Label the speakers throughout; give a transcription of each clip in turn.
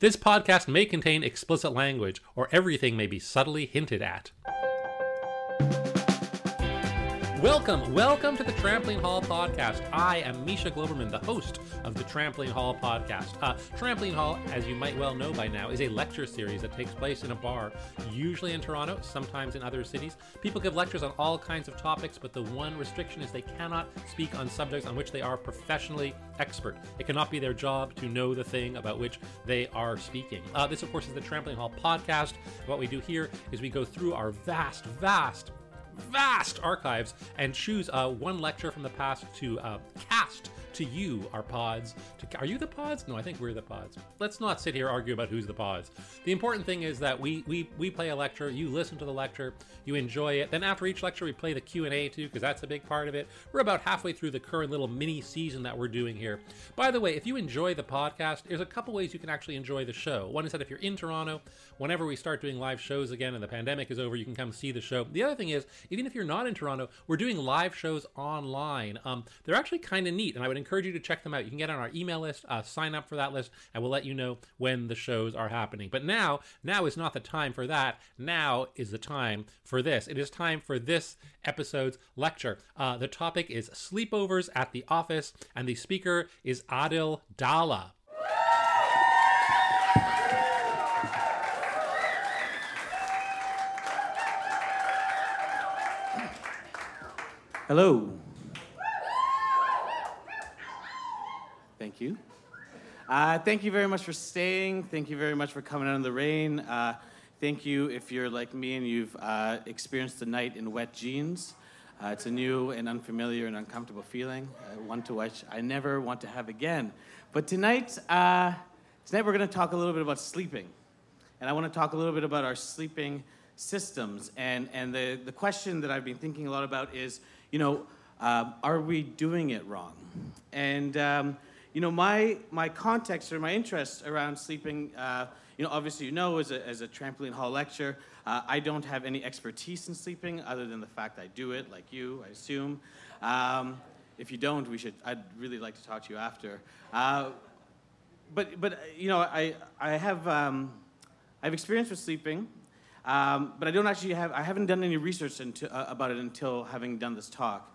Speaker 1: This podcast may contain explicit language, or everything may be subtly hinted at. Welcome, welcome to the Trampoline Hall podcast. I am Misha Glouberman, the host of the Trampoline Hall podcast. Uh, Trampoline Hall, as you might well know by now, is a lecture series that takes place in a bar, usually in Toronto, sometimes in other cities. People give lectures on all kinds of topics, but the one restriction is they cannot speak on subjects on which they are professionally expert. It cannot be their job to know the thing about which they are speaking. Uh, this, of course, is the Trampoline Hall podcast. What we do here is we go through our vast, vast vast archives and choose uh, one lecture from the past to uh, cast to you, our pods. To, are you the pods? No, I think we're the pods. Let's not sit here argue about who's the pods. The important thing is that we we we play a lecture. You listen to the lecture. You enjoy it. Then after each lecture, we play the Q and A too, because that's a big part of it. We're about halfway through the current little mini season that we're doing here. By the way, if you enjoy the podcast, there's a couple ways you can actually enjoy the show. One is that if you're in Toronto, whenever we start doing live shows again and the pandemic is over, you can come see the show. The other thing is, even if you're not in Toronto, we're doing live shows online. Um, they're actually kind of neat, and I would encourage you to check them out. You can get on our email list, uh, sign up for that list, and we'll let you know when the shows are happening. But now, now is not the time for that. Now is the time for this. It is time for this episode's lecture. Uh, the topic is sleepovers at the office, and the speaker is Adil Dhalla.
Speaker 2: Hello. Thank you. Uh, thank you very much for staying. Thank you very much for coming out in the rain. Uh, thank you if you're like me and you've uh, experienced the night in wet jeans. Uh, it's a new and unfamiliar and uncomfortable feeling, uh, one to which I never want to have again. But tonight, uh, tonight we're going to talk a little bit about sleeping. And I want to talk a little bit about our sleeping systems. And, and the, the question that I've been thinking a lot about is, you know, are we doing it wrong? And, um, you know, my, my context or my interest around sleeping, uh, you know, obviously you know as a, as a trampoline hall lecture, uh, I don't have any expertise in sleeping other than the fact I do it, like you, I assume. Um, if you don't, we should, I'd really like to talk to you after. Uh, but, but, you know, I, I have, um, I have experience with sleeping. Um, but I don't actually have, I haven't done any research into, uh, about it until having done this talk.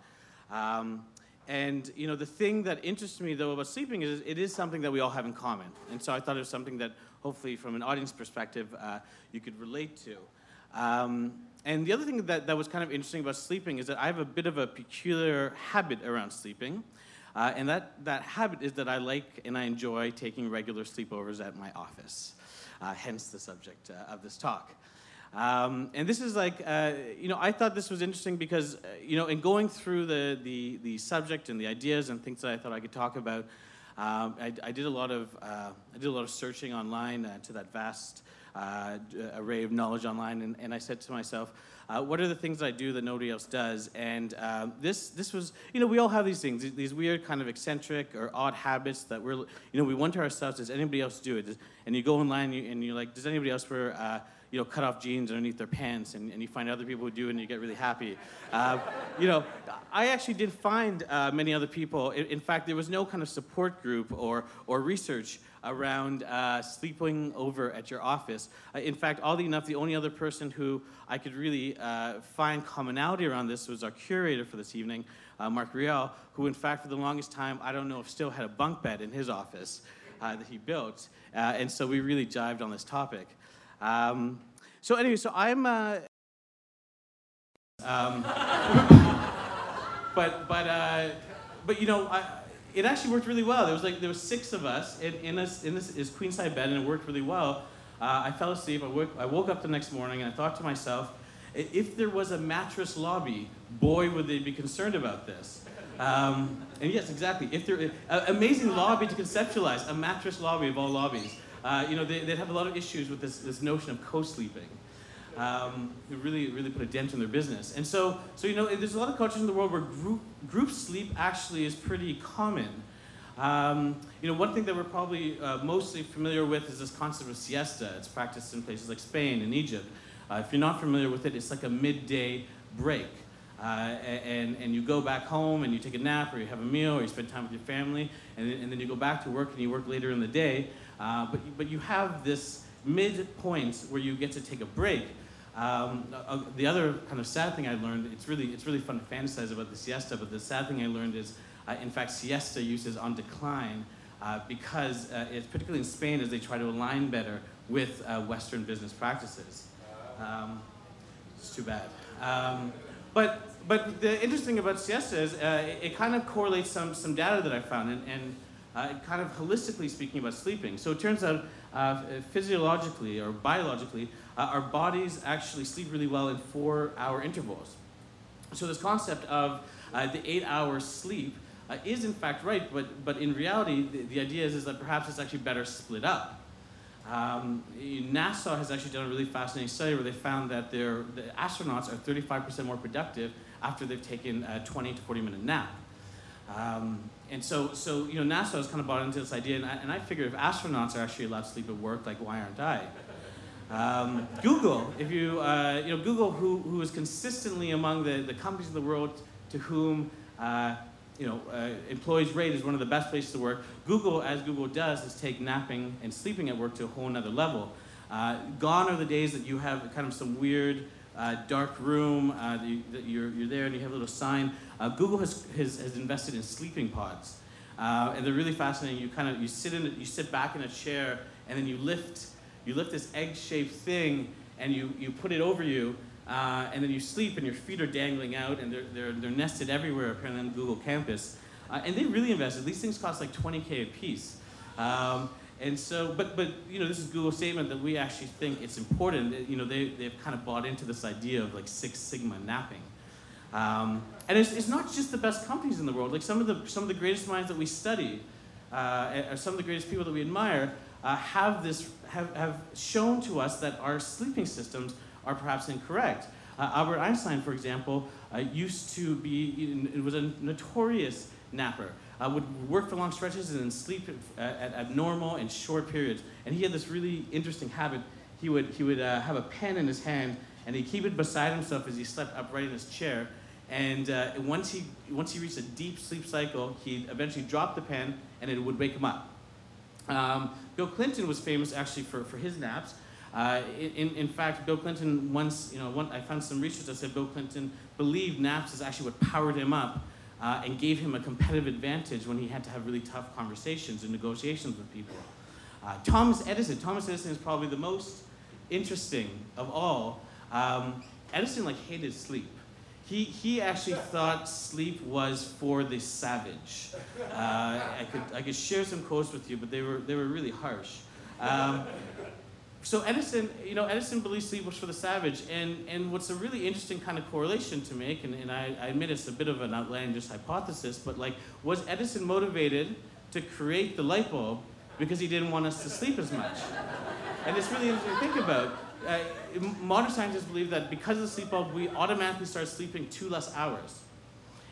Speaker 2: Um, and you know, the thing that interests me though about sleeping is it is something that we all have in common. And so I thought it was something that hopefully from an audience perspective uh, you could relate to. Um, and the other thing that, that was kind of interesting about sleeping is that I have a bit of a peculiar habit around sleeping. Uh, and that, that habit is that I like and I enjoy taking regular sleepovers at my office, uh, hence the subject uh, of this talk. Um, and this is like, uh, you know, I thought this was interesting because, uh, you know, in going through the, the, the subject and the ideas and things that I thought I could talk about, um, I, I, did a lot of uh, I did a lot of searching online uh, to that vast uh, array of knowledge online, and, and I said to myself, uh, what are the things I do that nobody else does? And this this was, you know, we all have these things, these weird kind of eccentric or odd habits that we're, you know, we wonder ourselves, does anybody else do it? And you go online and, you, and you're like, does anybody else wear you know, cut off jeans underneath their pants, and, and you find other people who do, and you get really happy. Uh, you know, I actually did find uh, many other people. In, in, fact, there was no kind of support group or, or research around uh, sleeping over at your office. Uh, in fact, oddly enough, the only other person who I could really uh, find commonality around this was our curator for this evening, uh, Mark Riel, who, in fact, for the longest time, I don't know if still had a bunk bed in his office that he built. And so we really jived on this topic. Um, so, anyway, so I'm. Uh, um, but, but, uh, but, you know, I, it actually worked really well. There was like there was six of us in, in this in this, this queen side bed, and it worked really well. Uh, I fell asleep. I woke, I woke up the next morning, and I thought to myself, if there was a mattress lobby, boy, would they be concerned about this. Um, and yes, exactly. If there, uh, amazing lobby to conceptualize, a mattress lobby of all lobbies. Uh, you know, they, would have a lot of issues with this, this notion of co-sleeping. Um, it really, really put a dent in their business. And so, so you know, there's a lot of cultures in the world where group, group sleep actually is pretty common. Um, you know, one thing that we're probably uh, mostly familiar with is this concept of siesta. It's practiced in places like Spain and Egypt. Uh, if you're not familiar with it, it's like a midday break. Uh, and, and you go back home and you take a nap or you have a meal or you spend time with your family and and then you go back to work and you work later in the day. Uh, but, but you have this midpoint where you get to take a break. Um, uh, the other kind of sad thing I learned, it's really, it's really fun to fantasize about the siesta, but the sad thing I learned is, uh, in fact, siesta use is on decline uh, because, uh, it's particularly in Spain, as they try to align better with uh, Western business practices. Um, it's too bad. Um, but, but the interesting about siesta is uh, it, it, kind of correlates some, some data that I found, and, and kind of holistically speaking about sleeping. So it turns out physiologically or biologically, uh, our bodies actually sleep really well in four hour intervals. So, this concept of uh, the eight hour sleep uh, is in fact right, but, but in reality, the, the, idea is, is that perhaps it's actually better split up. Um, NASA has actually done a really fascinating study where they found that their, the astronauts are 35% more productive after they've taken a 20 to 40 minute nap. Um, and so, so, you know, NASA has kind of bought into this idea, and I, and I figure if astronauts are actually allowed to sleep at work, like, why aren't I? Um, Google, if you, uh, you know, Google, who, who is consistently among the, the companies in the world to whom, uh, you know, uh, employees rate is one of the best places to work. Google, as Google does, is take napping and sleeping at work to a whole nother level. Uh, gone are the days that you have kind of some weird uh, dark room, uh, that, you, that you're, you're there and you have a little sign. Google has, has, has invested in sleeping pods. and they're really fascinating. You kind of, you sit in, you sit back in a chair and then you lift you lift this egg-shaped thing and you, you put it over you, uh, and then you sleep and your feet are dangling out and they're, they're, they're nested everywhere apparently on Google campus. Uh, and they really invested. These things cost like 20K a piece. Um, and so, but, but, you know, this is Google's statement that we actually think it's important. You know, they, they've kind of bought into this idea of like Six Sigma napping. Um, and it's, it's not just the best companies in the world. Like some of the, some of the greatest minds that we study, uh, some of the greatest people that we admire, uh, have this have, have shown to us that our sleeping systems are perhaps incorrect. Uh, Albert Einstein, for example, uh, used to be, it was a notorious napper. Uh, would work for long stretches and then sleep at, at, at, normal and short periods. And he had this really interesting habit. He would, he would uh, have a pen in his hand and he'd keep it beside himself as he slept upright in his chair. And uh, once, he, once he reached a deep sleep cycle, he'd eventually drop the pen and it would wake him up. Um, Bill Clinton was famous actually for, for his naps. Uh, in, in fact, Bill Clinton once, you know, one, I found some research that said Bill Clinton believed naps is actually what powered him up uh, and gave him a competitive advantage when he had to have really tough conversations and negotiations with people. Uh, Thomas Edison, Thomas Edison is probably the most interesting of all. Um, Edison like hated sleep he, he actually thought sleep was for the savage. Uh, I, could, I could share some quotes with you, but they were, they were really harsh. Um, so Edison, you know, Edison believed sleep was for the savage, and, and what's a really interesting kind of correlation to make, and, and I, I admit it's a bit of an outlandish hypothesis, but like, was Edison motivated to create the light bulb because he didn't want us to sleep as much? And it's really interesting to think about uh, modern scientists believe that because of the sleep bulb, we automatically start sleeping two less hours.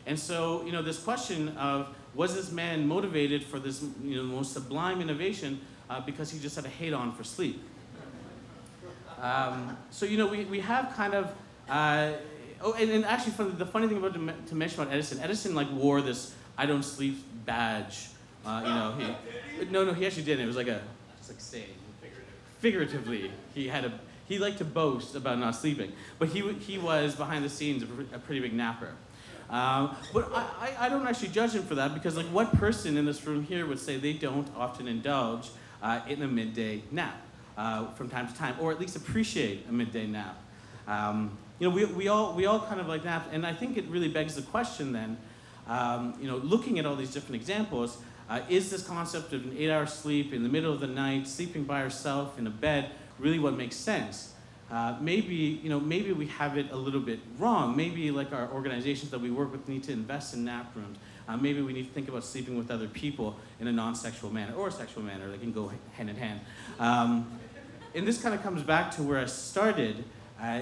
Speaker 2: And so, you know, this question of was this man motivated for this, you know, most sublime innovation uh, because he just had a hate on for sleep? Um, so, you know, we, we have kind of, uh, oh, and, and actually, the funny thing about to, mention about Edison, Edison like wore this "I don't sleep" badge. Uh, you know, he, no, no, he actually didn't. It was like a, just like saying, figuratively, he had a he liked to boast about not sleeping, but he, he was behind the scenes a, pretty big napper. Um, but I, I, don't actually judge him for that because, like, what person in this room here would say they don't often indulge uh, in a midday nap uh, from time to time, or at least appreciate a midday nap? Um, you know, we, we, all, we all kind of like nap, and I think it really begs the question then, um, you know, looking at all these different examples, uh, is this concept of an eight hour sleep in the middle of the night, sleeping by yourself in a bed, really what makes sense? Uh, maybe, you know, maybe we have it a little bit wrong. Maybe like our organizations that we work with need to invest in nap rooms. Uh, maybe we need to think about sleeping with other people in a non-sexual manner or a sexual manner. They can go hand in hand. Um, and this kind of comes back to where I started. Uh,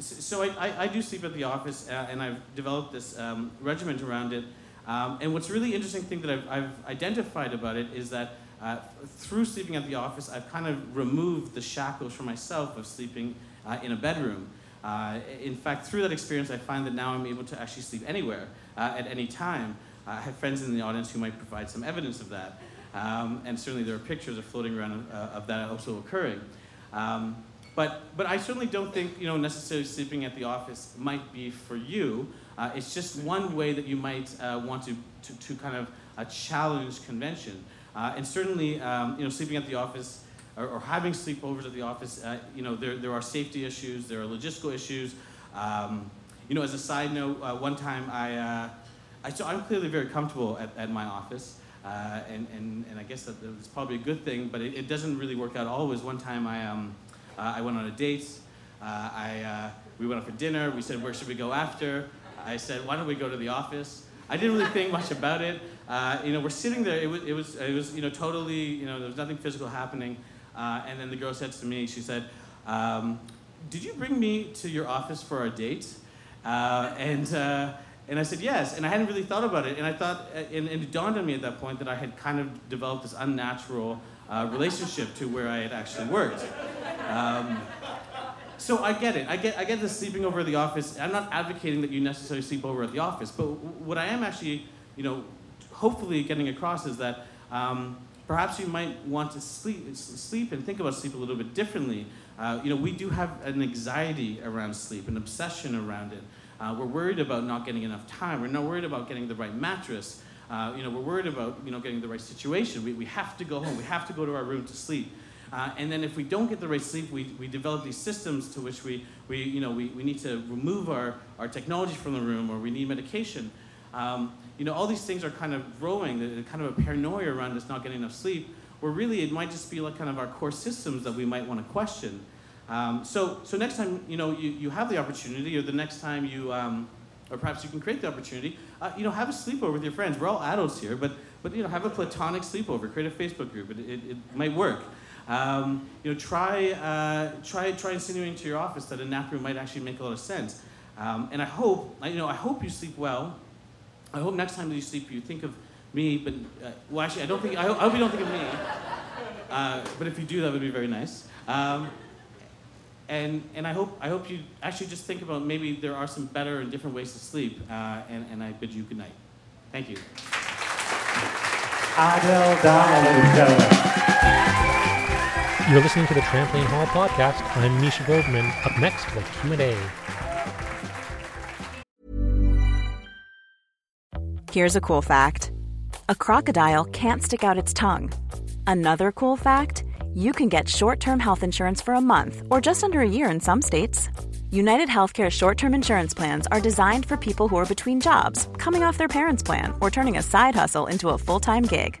Speaker 2: so I, I, I, do sleep at the office, uh, and I've developed this um, regiment around it. Um, and what's really interesting thing that I've, I've identified about it is that uh, through sleeping at the office, I've kind of removed the shackles for myself of sleeping uh, in a bedroom. Uh, in fact, through that experience, I find that now I'm able to actually sleep anywhere uh, at any time. I have friends in the audience who might provide some evidence of that. Um, and certainly there are pictures of floating around uh, of that also occurring. Um, but, but I certainly don't think you know, necessarily sleeping at the office might be for you. Uh, it's just one way that you might uh, want to, to, to, kind of uh, challenge convention. Uh, and certainly, um, you know, sleeping at the office or, or having sleepovers at the office, uh, you know, there, there are safety issues, there are logistical issues. Um, you know, as a side note, uh, one time I, I, so I'm clearly very comfortable at, at my office. and, and, and I guess that it's probably a good thing, but it, it doesn't really work out always. One time I, um, uh, I went on a date. Uh, I, uh, we went out for dinner. We said, where should we go after? I said, why don't we go to the office? I didn't really think much about it. Uh, you know, we're sitting there. It was, it was, it was, you know, totally, you know, there was nothing physical happening. Uh, and then the girl said to me, she said, um, "Did you bring me to your office for our date?" Uh, and and I said yes. And I hadn't really thought about it. And I thought, and, and, it dawned on me at that point that I had kind of developed this unnatural relationship to where I had actually worked. Um, so I get it. I get, I get the sleeping over at the office. I'm not advocating that you necessarily sleep over at the office, but what I am actually, you know, hopefully getting across is that um, perhaps you might want to sleep, sleep and think about sleep a little bit differently. Uh, you know, we do have an anxiety around sleep, an obsession around it. Uh, we're worried about not getting enough time. We're not worried about getting the right mattress. Uh, you know, we're worried about you know getting the right situation. We, we have to go home. We have to go to our room to sleep. Uh, and then if we don't get the right sleep, we, we develop these systems to which we, we, you know, we, we need to remove our, our technology from the room or we need medication. Um, you know, all these things are kind of growing, the, kind of a paranoia around us not getting enough sleep, where really it might just be like kind of our core systems that we might want to question. Um, so, so next time, you know, you, you have the opportunity or the next time you, um, or perhaps you can create the opportunity, uh, you know, have a sleepover with your friends. We're all adults here, but, but you know, have a platonic sleepover, create a Facebook group. It, it, it might work. Um, you know, try, uh, try, try insinuating to your office that a nap room might actually make a lot of sense. Um, and I hope, you know, I hope you sleep well. I hope next time that you sleep, you think of me, but, uh, well, actually, I don't think, I hope, I hope you don't think of me. Uh, but if you do, that would be very nice. Um, and, and I, hope, I hope you actually just think about maybe there are some better and different ways to sleep. Uh, and, and I bid you good night. Thank you.
Speaker 1: Adil you're listening to the Trampoline Hall podcast. I'm Misha Goldman. Up next, the Q&A.
Speaker 3: Here's a cool fact. A crocodile can't stick out its tongue. Another cool fact, you can get short-term health insurance for a month or just under a year in some states. United Healthcare short-term insurance plans are designed for people who are between jobs, coming off their parents' plan, or turning a side hustle into a full-time gig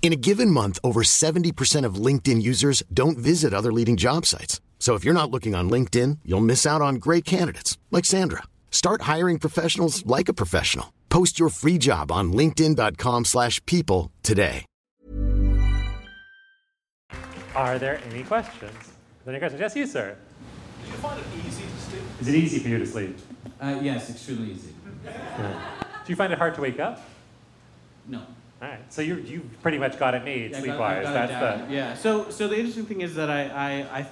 Speaker 4: In a given month, over 70% of LinkedIn users don't visit other leading job sites. So if you're not looking on LinkedIn, you'll miss out on great candidates like Sandra. Start hiring professionals like a professional. Post your free job on linkedin.com/people today.
Speaker 1: Are there any questions? Any questions? Yes, you, sir.
Speaker 5: Do you find it easy to sleep?
Speaker 1: Is it easy for you to sleep?
Speaker 2: Uh, yes, extremely easy.
Speaker 1: Do you find it hard to wake up?
Speaker 2: No.
Speaker 1: All right. So you you pretty much got it made
Speaker 2: Yeah,
Speaker 1: sleep wise. That's the
Speaker 2: yeah. So so the interesting thing is that I, I I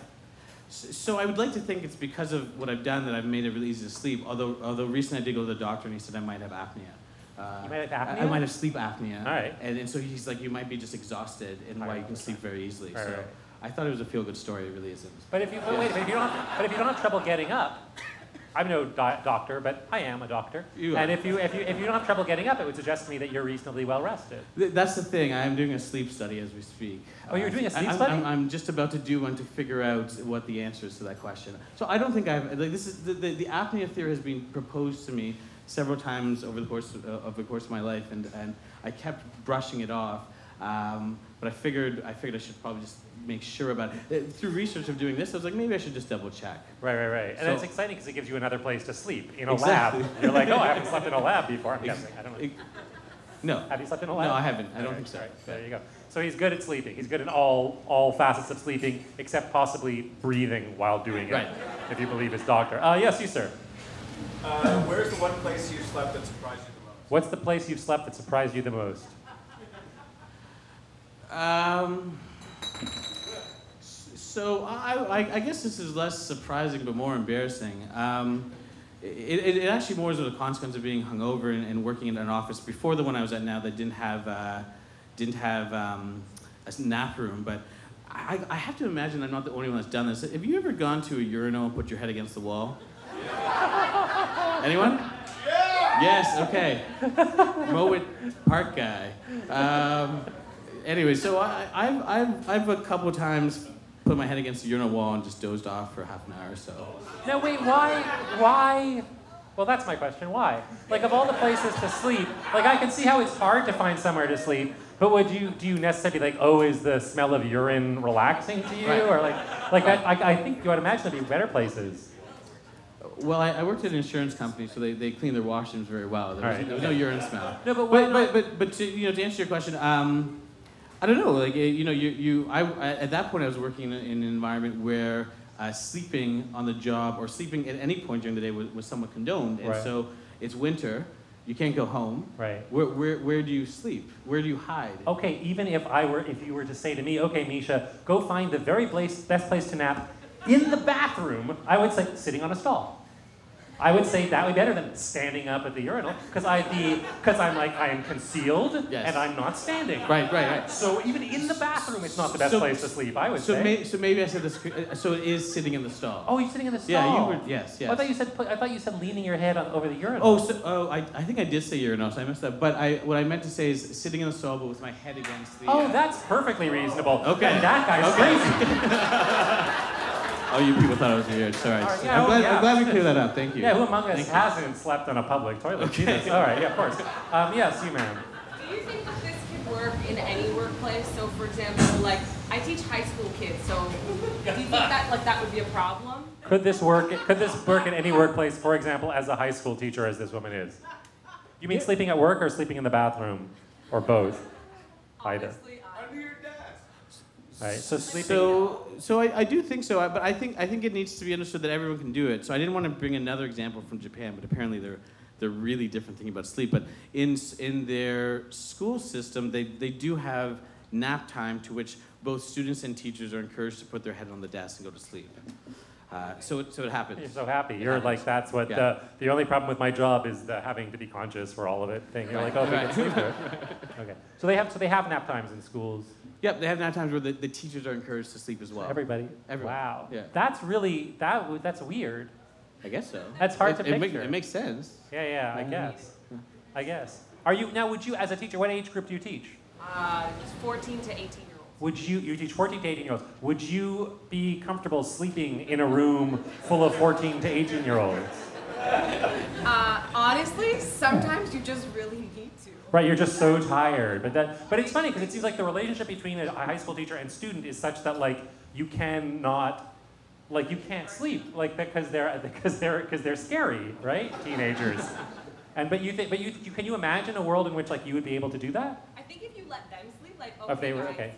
Speaker 2: so I would like to think it's because of what I've done that I've made it really easy to sleep. Although although recently I did go to the doctor and he said I might have apnea. Uh,
Speaker 1: You might have
Speaker 2: I- I, might have sleep apnea.
Speaker 1: All right.
Speaker 2: And, and so he's like, you might be just exhausted and why
Speaker 1: right,
Speaker 2: you can sleep very easily.
Speaker 1: Right,
Speaker 2: so
Speaker 1: right.
Speaker 2: I thought it was a feel good story. It really isn't.
Speaker 1: But if you but wait, but if you don't have, but if you don't have trouble getting up, I'm no di- doctor, but I am a doctor.
Speaker 2: You
Speaker 1: and
Speaker 2: are.
Speaker 1: if you if you if you don't have trouble getting up, it would suggest to me that you're reasonably well rested.
Speaker 2: Th- That's the thing. I am doing a sleep study as we speak.
Speaker 1: Oh, you're doing a
Speaker 2: I-
Speaker 1: sleep
Speaker 2: I'm,
Speaker 1: study?
Speaker 2: I'm, I'm just about to do one to figure out what the answer is to that question. So I don't think I've like this is the, the, the apnea theory has been proposed to me several times over the course of, uh, of the course of my life, and, and I kept brushing it off. Um, but I figured I figured I should probably just make sure about it. Uh, Through research of doing this, I was like, maybe I should just double check.
Speaker 1: Right, right, right. And
Speaker 2: So-
Speaker 1: it's exciting because it gives you another place to sleep in a
Speaker 2: Exactly.
Speaker 1: lab. You're like, oh, I haven't slept in a lab before. I'm guessing. I don't know.
Speaker 2: No.
Speaker 1: Have you slept in a lab?
Speaker 2: No, I haven't. I don't
Speaker 1: All
Speaker 2: think so.
Speaker 1: right, there you go. So he's good at sleeping. He's good in all all facets of sleeping, except possibly breathing while doing it.
Speaker 2: Right.
Speaker 1: If you believe his doctor. Uh, yes, you sir.
Speaker 5: Uh, where's the one place you slept that surprised you the most?
Speaker 1: What's the place you've slept that surprised you the most?
Speaker 2: Um, s- so I, I, I guess this is less surprising but more embarrassing. Um, it, it, it actually more is a consequence of being hungover and, and working in an office before the one I was at now that didn't have uh, didn't have um, a nap room. But I, I have to imagine I'm not the only one that's done this. Have you ever gone to a urinal and put your head against the wall? Anyone? Yes. Okay. Mowat Park guy. Um, anyway, so I, I've, I've, I've a couple times put my head against the urinal wall and just dozed off for half an hour or so.
Speaker 1: No, wait, why? Why? Well, that's my question. Why? Like, of all the places to sleep, like, I can see how it's hard to find somewhere to sleep, but would you, do you necessarily like, oh, is the smell of urine relaxing to you?
Speaker 2: Right.
Speaker 1: Or like, like that, I, I think you would imagine there'd be better places.
Speaker 2: Well, I, I worked at an insurance company, so they, they clean their washrooms very well. There was,
Speaker 1: Alright,
Speaker 2: there was no urine smell.
Speaker 1: No, but
Speaker 2: but, but, but, but to, you know, to answer your question, um, I don't know. Like, you know, you, you I, I, at that point, I was working in, in an environment where uh, sleeping on the job or sleeping at any point during the day was, was somewhat condoned. And
Speaker 1: Right.
Speaker 2: so it's winter, you can't go home.
Speaker 1: Right.
Speaker 2: Where, where, where do you sleep? Where do you hide?
Speaker 1: Okay, even if I were, if you were to say to me, okay, Misha, go find the very place, best place to nap in the bathroom, I would say sitting on a stall. I would say that would be better than standing up at the urinal because I'd be, because I'm like, I am concealed
Speaker 2: Yes.
Speaker 1: and I'm not standing.
Speaker 2: Right, right, right.
Speaker 1: So even in the bathroom, it's not the best
Speaker 2: So-
Speaker 1: place to sleep, I would
Speaker 2: So,
Speaker 1: say.
Speaker 2: may, so maybe I said this. So it is sitting in the stall.
Speaker 1: oh, you're sitting in the stall.
Speaker 2: Yeah, you were- yes,
Speaker 1: Oh, I thought you said, I thought you said leaning your head on, over the urinal.
Speaker 2: Oh, so, oh, I, I think I did say urinal, so I messed up. But I, what I meant to say is sitting in the stall, but with my head against the.
Speaker 1: Oh,
Speaker 2: uh,
Speaker 1: that's perfectly reasonable.
Speaker 2: Okay.
Speaker 1: And that guy's
Speaker 2: Okay.
Speaker 1: crazy.
Speaker 2: Oh, you people thought I was weird. Sorry.
Speaker 1: All right, yeah,
Speaker 2: I'm,
Speaker 1: oh,
Speaker 2: glad,
Speaker 1: yeah.
Speaker 2: I'm glad we cleared that up. Thank you.
Speaker 1: Yeah, who among us
Speaker 2: Thank
Speaker 1: hasn't slept on a public toilet? Jesus. All right, yeah, of course. Um, yes, you, ma'am.
Speaker 6: Do you think that this could work in any workplace? So, for example, like I teach high school kids. So, do you think that like that would be a problem?
Speaker 1: Could this work? Could this work in any workplace? For example, as a high school teacher, as this woman is. You mean sleeping at work or sleeping in the bathroom, or both? Either.
Speaker 6: Honestly, I-
Speaker 5: Under your desk.
Speaker 1: Right. So sleeping.
Speaker 2: So, so I, I do think so, I- but I think I think it needs to be understood that everyone can do it. So I didn't want to bring another example from Japan, but apparently they're they're really different thinking about sleep. But in in their school system, they they do have nap time to which both students and teachers are encouraged to put their head on the desk and go to sleep. Uh, so it so it happens.
Speaker 1: You're so happy.
Speaker 2: It
Speaker 1: You're
Speaker 2: happens.
Speaker 1: like that's what
Speaker 2: Yeah.
Speaker 1: the the only problem with my job is the having to be conscious for all of it thing. You're like, oh, if we
Speaker 2: Right.
Speaker 1: can sleep there. Okay. So they have so they have nap times in schools.
Speaker 2: Yep, they have nap times where the, the teachers are encouraged to sleep as well.
Speaker 1: Everybody.
Speaker 2: Everyone.
Speaker 1: Wow.
Speaker 2: Yeah.
Speaker 1: That's really that w- that's weird.
Speaker 2: I guess so.
Speaker 1: That's hard
Speaker 2: it,
Speaker 1: to
Speaker 2: it, make-
Speaker 1: picture.
Speaker 2: it makes sense.
Speaker 1: Yeah, yeah. I guess. I guess. Are you now? Would you, as a teacher, what age group do you teach?
Speaker 6: uh, just 14 to 18 year olds.
Speaker 1: Would you, you teach 14 to 18 year olds, would you be comfortable sleeping in a room full of 14 to 18 year olds?
Speaker 6: Uh, honestly, sometimes you just really need to.
Speaker 1: Right, you're just so tired. But that, but it's funny because it seems like the relationship between a high school teacher and student is such that like you cannot, like you can't sleep, like because they're because they're because they're scary, right? Teenagers. And but you think, but you, you can you imagine a world in which like you would be able to do that
Speaker 6: I think if you let them sleep, like okay,
Speaker 1: if they were
Speaker 6: guys,
Speaker 1: okay,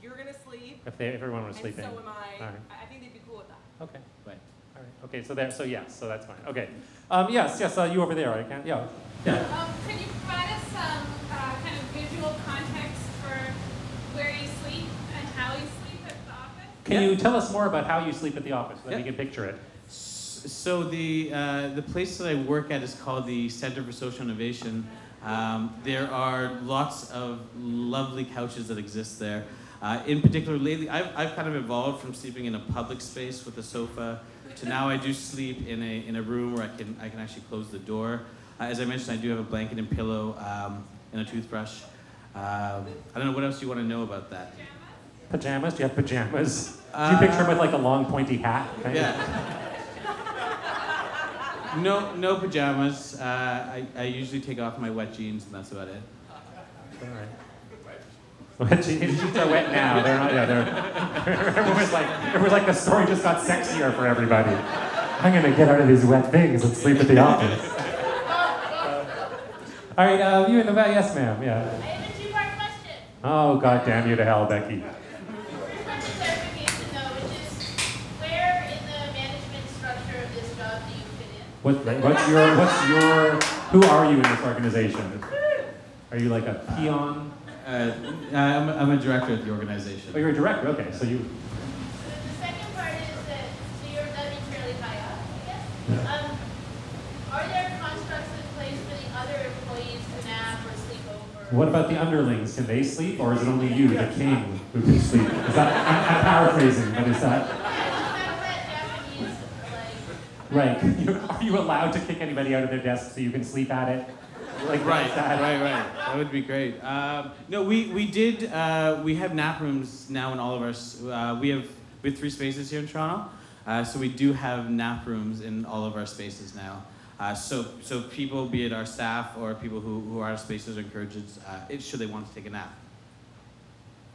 Speaker 6: you're gonna sleep,
Speaker 1: if they if everyone was sleeping.
Speaker 6: so am I.
Speaker 1: Right.
Speaker 6: I think they'd be cool with that.
Speaker 1: Okay.
Speaker 2: Right.
Speaker 1: All right. Okay. So there. So yes. So that's fine. Okay. Um, yes. Yes. Uh, you over there. I can. Yeah. Yeah.
Speaker 7: Um, can you provide us some uh, kind of visual context for where you sleep and how you sleep at the office?
Speaker 1: Can you tell us more about how you sleep at the office so that we can picture it?
Speaker 2: So the uh, the place that I work at is called the Center for Social Innovation. Um, there are lots of lovely couches that exist there. Uh, in particular, lately, I've, I've kind of evolved from sleeping in a public space with a sofa to now I do sleep in a, in a room where I can, I can actually close the door. Uh, as I mentioned, I do have a blanket and pillow um, and a toothbrush. Um, I don't know what else you want to know about that.
Speaker 1: Pajamas? Do you have pajamas? Do
Speaker 2: Uh,
Speaker 1: you picture him with like a long pointy hat? of?
Speaker 2: Yeah. No, no pajamas. Uh, I, I usually take off my wet jeans, and that's about it.
Speaker 1: All right. Jeans jeans are wet now. They're not. Yeah, they're. everyone's like, everyone's like, the story just got sexier for everybody. I'm gonna get out of these wet things and sleep at the office. All right, uh, you in the back? Yes, ma'am. Yeah.
Speaker 7: I have a two-part question.
Speaker 1: Oh, god damn you to hell, Becky.
Speaker 7: First one's though, which is where in the management structure of this job do you fit in?
Speaker 1: What, what's your, what's your, who are you in this organization? Are you like a peon?
Speaker 2: Uh, I'm, a, I'm a director at the organization.
Speaker 1: Oh, you're a director. Okay, so you.
Speaker 7: So the second part is that, so you're that means fairly high up, I guess? Um, are there constructs in place for the other employees to nap or sleep over?
Speaker 1: What about the underlings? Can they sleep, or is it only you, the king, who can sleep? Is that I'm, I'm paraphrasing, but is that
Speaker 7: Japanese,
Speaker 1: right? Are you allowed to kick anybody out of their desk so you can sleep at it? Like
Speaker 2: Right,
Speaker 1: that?
Speaker 2: right, right. That would be great. Um, no, we, we did, uh, we have nap rooms now in all of our, uh, we have, have three spaces here in Toronto. Uh, so we do have nap rooms in all of our spaces now. Uh, so, so people, be it our staff or people who, who are of spaces, are encouraged, uh, should they want to take a nap.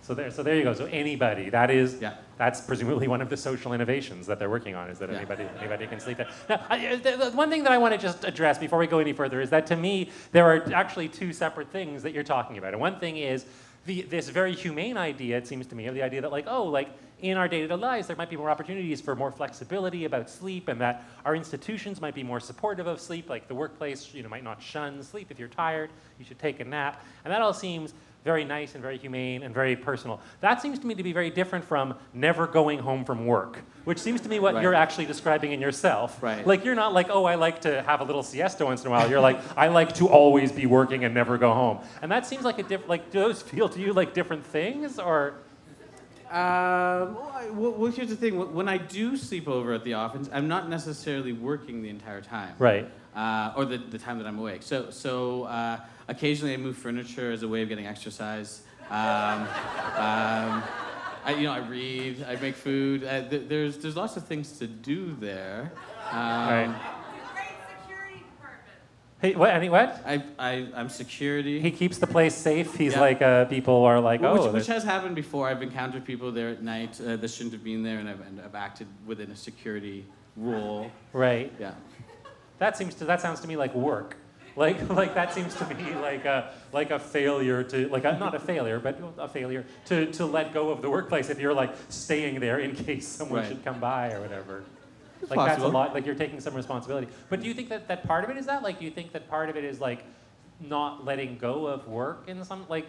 Speaker 1: So there, so there you go. So anybody, that is,
Speaker 2: Yeah.
Speaker 1: that's presumably one of the social innovations that they're working on, is that
Speaker 2: Yeah.
Speaker 1: anybody, anybody can sleep there. Now, I, uh, the, the one thing that I want to just address before we go any further is that to me, there are actually two separate things that you're talking about. And one thing is the, this very humane idea, it seems to me, of the idea that like, oh, like in our day-to-day lives, there might be more opportunities for more flexibility about sleep, and that our institutions might be more supportive of sleep. Like the workplace, you know, might not shun sleep. If you're tired, you should take a nap. And that all seems very nice and very humane and very personal. That seems to me to be very different from never going home from work, which seems to me what
Speaker 2: Right.
Speaker 1: you're actually describing in yourself.
Speaker 2: Right.
Speaker 1: Like you're not like, oh, I like to have a little siesta once in a while. You're like, I like to always be working and never go home. And that seems like a different. Like, do those feel to you like different things, or?
Speaker 2: Um, well, I- well, well, here's the thing. When I do sleep over at the office, I'm not necessarily working the entire time.
Speaker 1: Right.
Speaker 2: Uh, or the, the time that I'm awake. So, so uh, occasionally I move furniture as a way of getting exercise. Um, um, I, you know, I read, I make food. Uh, th- there's, there's lots of things to do there. Um,
Speaker 1: Right. Hey, what? Any what?
Speaker 2: I, I, I'm security.
Speaker 1: He keeps the place safe. He's
Speaker 2: Yeah.
Speaker 1: like, uh, people are like,
Speaker 2: Well,
Speaker 1: oh,
Speaker 2: which, which has happened before. I've encountered people there at night uh, that shouldn't have been there, and I've, and I've acted within a security role.
Speaker 1: right.
Speaker 2: Yeah.
Speaker 1: That seems to that sounds to me like work. Like like that seems to me like a like a failure to like a, not a failure but a failure to, to let go of the workplace if you're like staying there in case someone
Speaker 2: Right.
Speaker 1: should come by or whatever.
Speaker 2: It's
Speaker 1: like that's a lot like you're taking some responsibility. But do you think that, that part of it is that? Like do you think that part of it is like not letting go of work in some like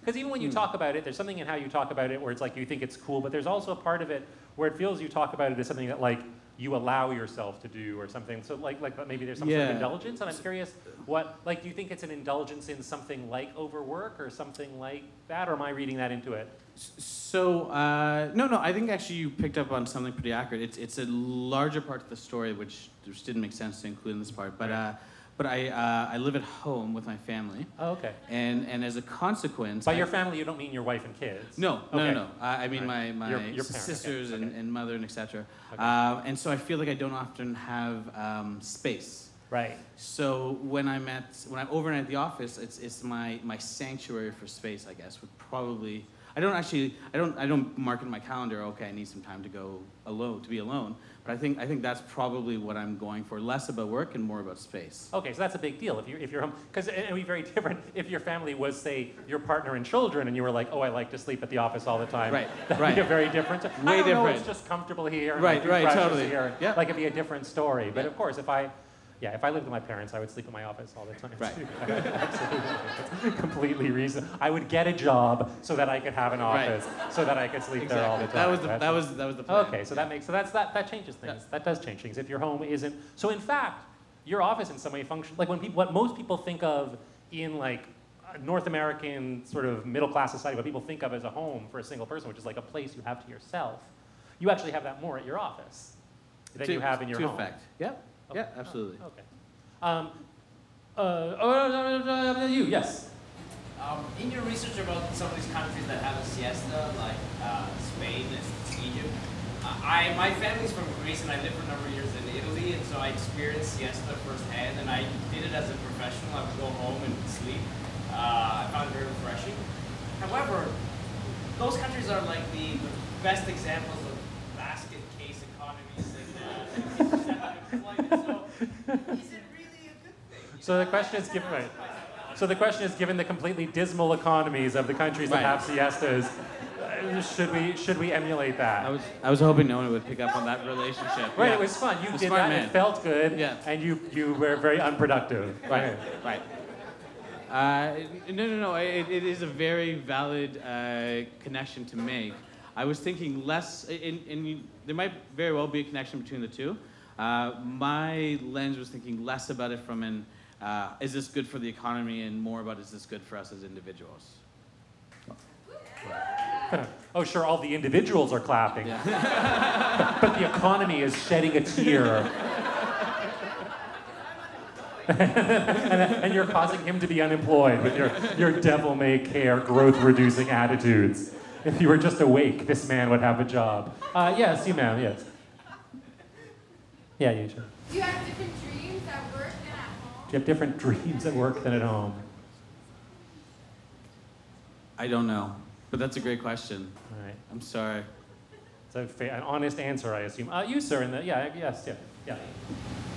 Speaker 1: because even when you
Speaker 2: Hmm.
Speaker 1: talk about it, there's something in how you talk about it where it's like you think it's cool, but there's also a part of it where it feels you talk about it as something that like you allow yourself to do or something. So like like but maybe there's some sort of indulgence, and I'm curious what like do you think it's an indulgence in something like overwork or something like that, or am I reading that into it?
Speaker 2: So uh, no, no. I think actually you picked up on something pretty accurate. It's it's a larger part of the story which just didn't make sense to include in this part. But uh, but I uh, I live at home with my family,
Speaker 1: Oh, okay.
Speaker 2: and and as a consequence,
Speaker 1: By
Speaker 2: I-
Speaker 1: your family, you don't mean your wife and kids.
Speaker 2: No, no,
Speaker 1: Okay.
Speaker 2: no, no. I, I mean
Speaker 1: Right.
Speaker 2: my, my
Speaker 1: Your- your parents, okay,
Speaker 2: sisters and,
Speaker 1: okay.
Speaker 2: and mother and etc.
Speaker 1: Okay.
Speaker 2: Um, and so I feel like I don't often have um, space.
Speaker 1: Right.
Speaker 2: So when I'm at when I'm overnight at the office, it's it's my my sanctuary for space, I guess. Would probably I don't actually I don't I don't mark in my calendar. Okay, I need some time to go alone to be alone. But I think I think that's probably what I'm going for. Less about work and more about space.
Speaker 1: Okay, so that's a big deal. If you if you're home, because it would be very different if your family was say your partner and children, and you were like, oh, I like to sleep at the office all the time.
Speaker 2: Right,
Speaker 1: That'd
Speaker 2: right.
Speaker 1: be a very different. I don't know, it's just comfortable here.
Speaker 2: Right, right, totally.
Speaker 1: Here.
Speaker 2: Yeah.
Speaker 1: Like it'd be a different story. But
Speaker 2: Yeah.
Speaker 1: of course, if I Yeah, if I lived with my parents, I would sleep in my office all the time.
Speaker 2: Right.
Speaker 1: Absolutely. Completely reason. I would get a job so that I could have an
Speaker 2: Right.
Speaker 1: office, so that I could sleep there all the time.
Speaker 2: That was the
Speaker 1: That's-
Speaker 2: that was that was the plan.
Speaker 1: Okay, so that makes so that's that that changes things. That does change things. If your home isn't so, in fact, your office in some way functions like when people what most people think of in like North American sort of middle class society, what people think of as a home for a single person, which is like a place you have to yourself. You actually have that more at your office than
Speaker 2: to,
Speaker 1: you have in your
Speaker 2: to
Speaker 1: home.
Speaker 2: effect. Yeah. Yeah, absolutely.
Speaker 1: Okay. Um, uh, oh, you yes.
Speaker 8: Um, in your research about some of these countries that have a siesta, like uh, Spain and Egypt, uh, I my family's from Greece and I lived for a number of years in Italy, and so I experienced siesta firsthand. And I did it as a professional. I would go home and sleep. Uh, I found it very refreshing. However, those countries are like the, the best examples of basket case economies and uh, employment. So, is it really a good thing?
Speaker 1: So the question is given right. So the question is, given the completely dismal economies of the countries that have siestas, uh, should we should we emulate that?
Speaker 2: I was I was hoping no one would pick up on that relationship.
Speaker 1: Right,
Speaker 2: Yeah.
Speaker 1: it was fun. You did
Speaker 2: smart
Speaker 1: that.
Speaker 2: man.
Speaker 1: It felt good.
Speaker 2: Yeah.
Speaker 1: And you you were very unproductive.
Speaker 2: Right, right. Uh, no, no, no. It, it is a very valid uh, connection to make. I was thinking less, and, and you, there might very well be a connection between the two. Uh, my lens was thinking less about it from an uh, is this good for the economy, and more about is this good for us as individuals.
Speaker 1: Oh, sure, all the individuals are clapping. but the economy is shedding a tear. and, and you're causing him to be unemployed with your, your devil may care, growth reducing attitudes. If you were just awake, this man would have a job. Uh, yes, you ma'am, yes. Yeah, you should.
Speaker 7: Do you have different dreams at work and at home?
Speaker 1: Do you have different dreams at work than at home?
Speaker 2: I don't know, but that's a great question.
Speaker 1: All right.
Speaker 2: I'm sorry.
Speaker 1: It's a fa- an honest answer, I assume. Uh, you, sir, in the, yeah, yes, yeah, yeah.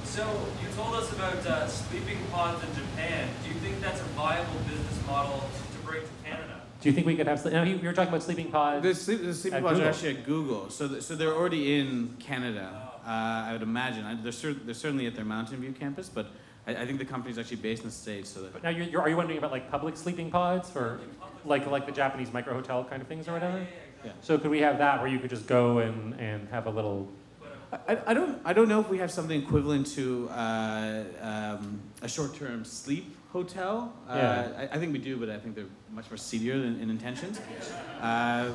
Speaker 5: So you told us about uh, sleeping pods in Japan. Do you think that's a viable business model to bring to Canada?
Speaker 1: Do you think we could have, sle- now, you you were talking about sleeping pods?
Speaker 2: The, sleep, the sleeping
Speaker 1: At
Speaker 2: pods are actually at Google, so th- so they're already in Canada. Uh, I would imagine. I, they're, cer- they're certainly at their Mountain View campus, but I, I think the company's actually based in the states. So that
Speaker 1: But now, you're, you're, are you wondering about like public sleeping pods for like like the Japanese micro hotel kind of things or whatever?
Speaker 2: Yeah.
Speaker 1: So could we have that where you could just go and, and have a little?
Speaker 2: I, I don't I don't know if we have something equivalent to uh, um, a short-term sleep hotel. Uh,
Speaker 1: Yeah.
Speaker 2: I, I think we do, but I think they're much more seedier in, in intentions. Uh,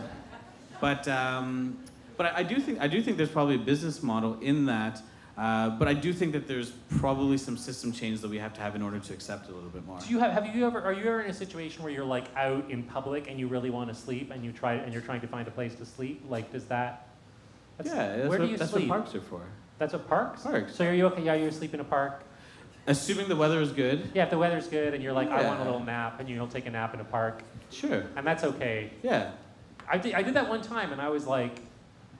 Speaker 2: but um, but I, I do think I do think there's probably a business model in that. Uh, but I do think that there's probably some system change that we have to have in order to accept it a little bit more.
Speaker 1: Do you have have you ever are you ever in a situation where you're like out in public and you really want to sleep and you try and you're trying to find a place to sleep? Like does that?
Speaker 2: yeah, that's,
Speaker 1: where
Speaker 2: what,
Speaker 1: do you
Speaker 2: that's
Speaker 1: sleep?
Speaker 2: what parks are for.
Speaker 1: That's what parks.
Speaker 2: Parks.
Speaker 1: So are you okay? Yeah, you sleep in a park.
Speaker 2: Assuming the weather is good.
Speaker 1: Yeah, if the weather's good and you're like, I want a little nap, and you'll take a nap in a park,
Speaker 2: Sure.
Speaker 1: and that's okay.
Speaker 2: Yeah.
Speaker 1: I did, I did that one time and I was like,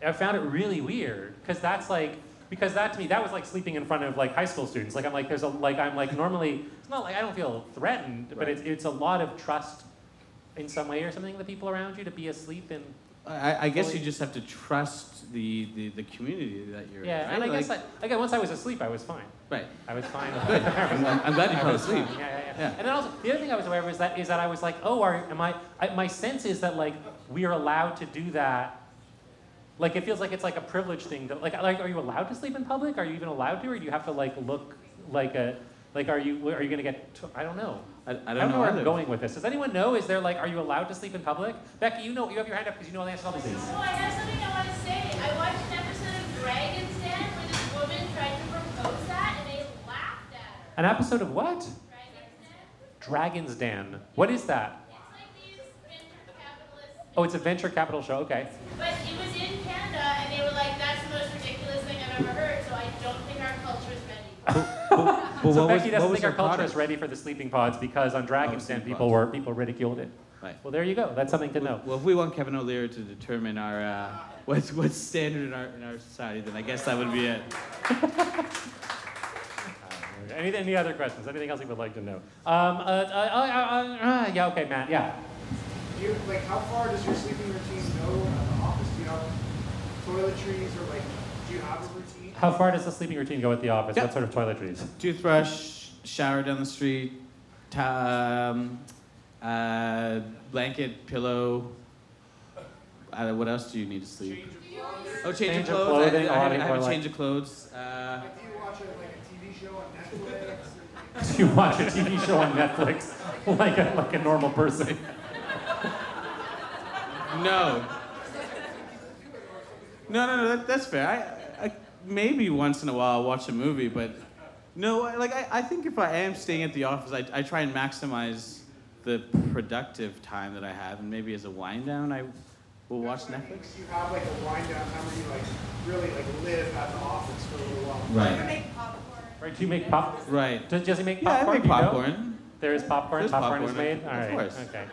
Speaker 1: I found it really weird because that's like, because that to me, that was like sleeping in front of like high school students. Like I'm like, there's a, like I'm like normally, it's not like I don't feel threatened, but it's, it's a lot of trust in some way or something, the people around you to be asleep and,
Speaker 2: I, I guess
Speaker 1: Fully-
Speaker 2: you just have to trust the, the, the community that you're
Speaker 1: yeah,
Speaker 2: in.
Speaker 1: and I
Speaker 2: right?
Speaker 1: guess
Speaker 2: Like-
Speaker 1: I, again, once I was asleep, I was fine.
Speaker 2: Right.
Speaker 1: I was fine.
Speaker 2: I'm, I'm glad you fell asleep.
Speaker 1: Yeah, yeah, yeah,
Speaker 2: Yeah.
Speaker 1: And then also, the other thing I was aware of is that is that I was like, oh, are am I, I? My sense is that like we are allowed to do that. Like it feels like it's like a privilege thing. To, like, like, are you allowed to sleep in public? Are you even allowed to, or do you have to like look like a, like, are you are you gonna get? T- I don't know.
Speaker 2: I, I don't,
Speaker 1: I don't know, where
Speaker 2: either.
Speaker 1: I'm going with this. Does anyone know? Is there like, are you allowed to sleep in public? Becky, you know, you have your hand up because you know all the answer to all these things.
Speaker 7: Oh, I have something I want to say. I watched an episode of Dragon's Den where this woman tried to propose that and they laughed at her.
Speaker 1: An episode of what?
Speaker 7: Dragon's Den?
Speaker 1: Dragon's Den. What is that?
Speaker 7: It's like these venture capitalists.
Speaker 1: Oh, it's a venture capital show. Okay.
Speaker 7: But it was in Canada and they were like, that's the most ridiculous thing I've ever heard, so I don't think our culture is ready.
Speaker 2: Well,
Speaker 1: so
Speaker 2: what was-
Speaker 1: Becky
Speaker 2: what
Speaker 1: doesn't
Speaker 2: was
Speaker 1: think our culture
Speaker 2: product?
Speaker 1: is ready for the sleeping pods because on Dragon's Den
Speaker 2: sleeping
Speaker 1: people
Speaker 2: pods.
Speaker 1: were people ridiculed it.
Speaker 2: Right.
Speaker 1: Well, there you go. That's something to know.
Speaker 2: Well, if we want Kevin O'Leary to determine our uh, what's what's standard in our in our society, then I guess that would be it.
Speaker 1: Any, any other questions? Anything else you would like to know? Um, uh, uh, uh, uh, uh, yeah. Okay, Matt. Yeah.
Speaker 9: You like how far does your sleeping routine go at the office? Do you have toiletries or like Do you have a routine?
Speaker 1: How far does the sleeping routine go at the office?
Speaker 2: Yeah.
Speaker 1: What sort of toiletries?
Speaker 2: Toothbrush, shower down the street, ta- um, uh, blanket, pillow. Uh, what else do you need to sleep? Oh, change,
Speaker 1: Change
Speaker 2: of
Speaker 1: of
Speaker 2: clothes.
Speaker 1: clothing,
Speaker 2: I,
Speaker 1: a
Speaker 2: I,
Speaker 1: lot
Speaker 2: have, I have
Speaker 1: people
Speaker 2: a change of clothes. Uh,
Speaker 9: do you watch a, like a TV show on Netflix?
Speaker 1: Do you watch a TV show on Netflix like a, like a normal person?
Speaker 2: no. No, no, no. That, that's fair. I, I maybe once in a while I'll watch a movie, but no. Like I, I think if I am staying at the office, I, I try and maximize the productive time that I have, and maybe as a wind down, I will watch Netflix.
Speaker 9: Do you have like a wind down time where you like really like live at the office for a little while?
Speaker 2: Right.
Speaker 1: Right? Do you make pop?
Speaker 2: Right.
Speaker 1: Does Jesse make popcorn?
Speaker 2: Yeah, I
Speaker 1: popcorn?
Speaker 2: make
Speaker 1: Do you know?
Speaker 2: popcorn.
Speaker 1: There is popcorn.
Speaker 2: There's
Speaker 1: popcorn, is
Speaker 2: popcorn,
Speaker 1: made.
Speaker 2: of course.
Speaker 1: Okay.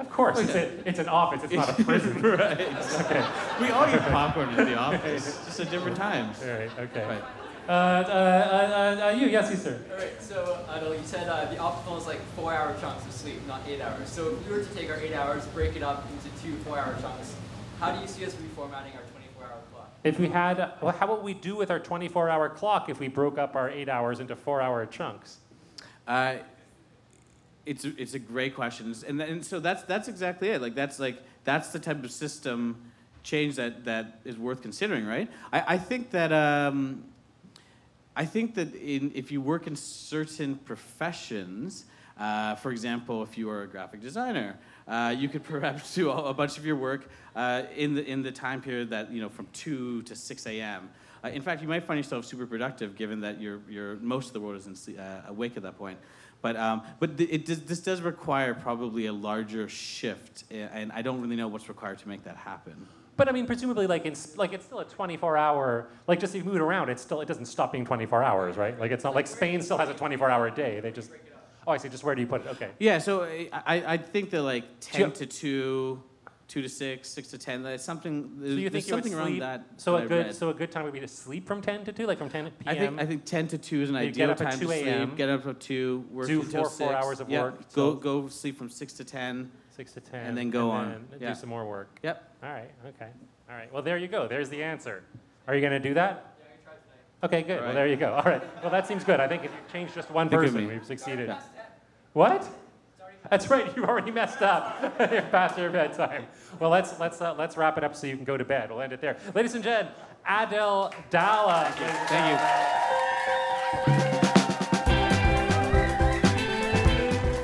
Speaker 1: Of course. It's, a, it's an office. It's not a prison.
Speaker 2: right.
Speaker 1: Okay.
Speaker 2: We all eat popcorn at the office, just at different times.
Speaker 1: All right. Okay.
Speaker 2: Right.
Speaker 1: Uh, uh, uh, uh, you, yes, you, sir.
Speaker 10: Alright, so Adil, you said uh, the optimal is like four hour chunks of sleep, not eight hours. So if we were to take our eight hours, break it up into two four hour chunks, how do you see us reformatting our 24 hour clock?
Speaker 1: If we had, well, how would we do with our 24-hour clock if we broke up our eight hours into four-hour chunks?
Speaker 2: It's a, it's a great question, and and so that's that's exactly it. Like that's like that's the type of system change that that is worth considering, right? I, I think that um, I think that in if you work in certain professions, uh, for example, if you are a graphic designer, uh, you could perhaps do a, a bunch of your work uh, in the in the time period that you know from two to six a.m. Uh, in fact, you might find yourself super productive given that you're, you're, most of the world is in, uh, awake at that point. But, um, but th- it does, this does require probably a larger shift, and I don't really know what's required to make that happen.
Speaker 1: But I mean, presumably, like in, like it's still a 24-hour. Like just if you move it around, it's still it doesn't stop being 24 hours, right? Like it's not like Spain still has a 24-hour day. They just. Oh, I see. Just where do you put it? Okay.
Speaker 2: Yeah, so I, I, I think that like 10 to 2, 2 to 6, 6 to 10, that's something,
Speaker 1: So
Speaker 2: there's,
Speaker 1: you think you would
Speaker 2: something around
Speaker 1: sleep?
Speaker 2: that.
Speaker 1: so
Speaker 2: that
Speaker 1: a
Speaker 2: I
Speaker 1: good so a good time would be to sleep from 10 to 2, like from 10 p.m.
Speaker 2: I think, I think 10 to 2 is an
Speaker 1: You
Speaker 2: ideal
Speaker 1: get up at
Speaker 2: time
Speaker 1: 2
Speaker 2: to
Speaker 1: a.m.,
Speaker 2: sleep. Get up at 2, work
Speaker 1: do
Speaker 2: until
Speaker 1: four-
Speaker 2: 6.
Speaker 1: four hours of
Speaker 2: yeah,
Speaker 1: work,
Speaker 2: Go,
Speaker 1: so-
Speaker 2: go sleep from 6 to 10.
Speaker 1: 6 to 10.
Speaker 2: And then go on.
Speaker 1: then
Speaker 2: Yeah.
Speaker 1: Do some more work.
Speaker 2: Yep.
Speaker 1: All right. Okay. All right. Well, there you go. There's the answer. Are you going to do that? Yeah, you tried tonight. okay, good.
Speaker 2: All
Speaker 1: Well, there you go. All right. Well, that seems good. I think if you change just one
Speaker 2: Think
Speaker 1: person, we've succeeded. What? That's right. You've already messed up. You're past your bedtime. Well, let's let's uh, let's wrap it up so you can go to bed. We'll end it there, ladies and gentlemen. Adil Dhalla.
Speaker 2: Thank you.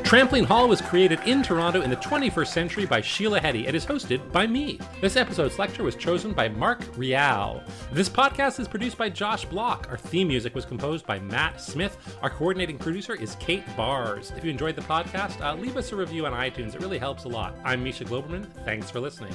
Speaker 1: Trampoline Hall was created in Toronto in the 21st century by Sheila Heti and is hosted by me. This episode's lecture was chosen by Mark Rial. This podcast is produced by Josh Block. Our theme music was composed by Matt Smith. Our coordinating producer is Kate Bars. If you enjoyed the podcast, uh, leave us a review on iTunes. It really helps a lot. I'm Misha Glouberman. Thanks for listening.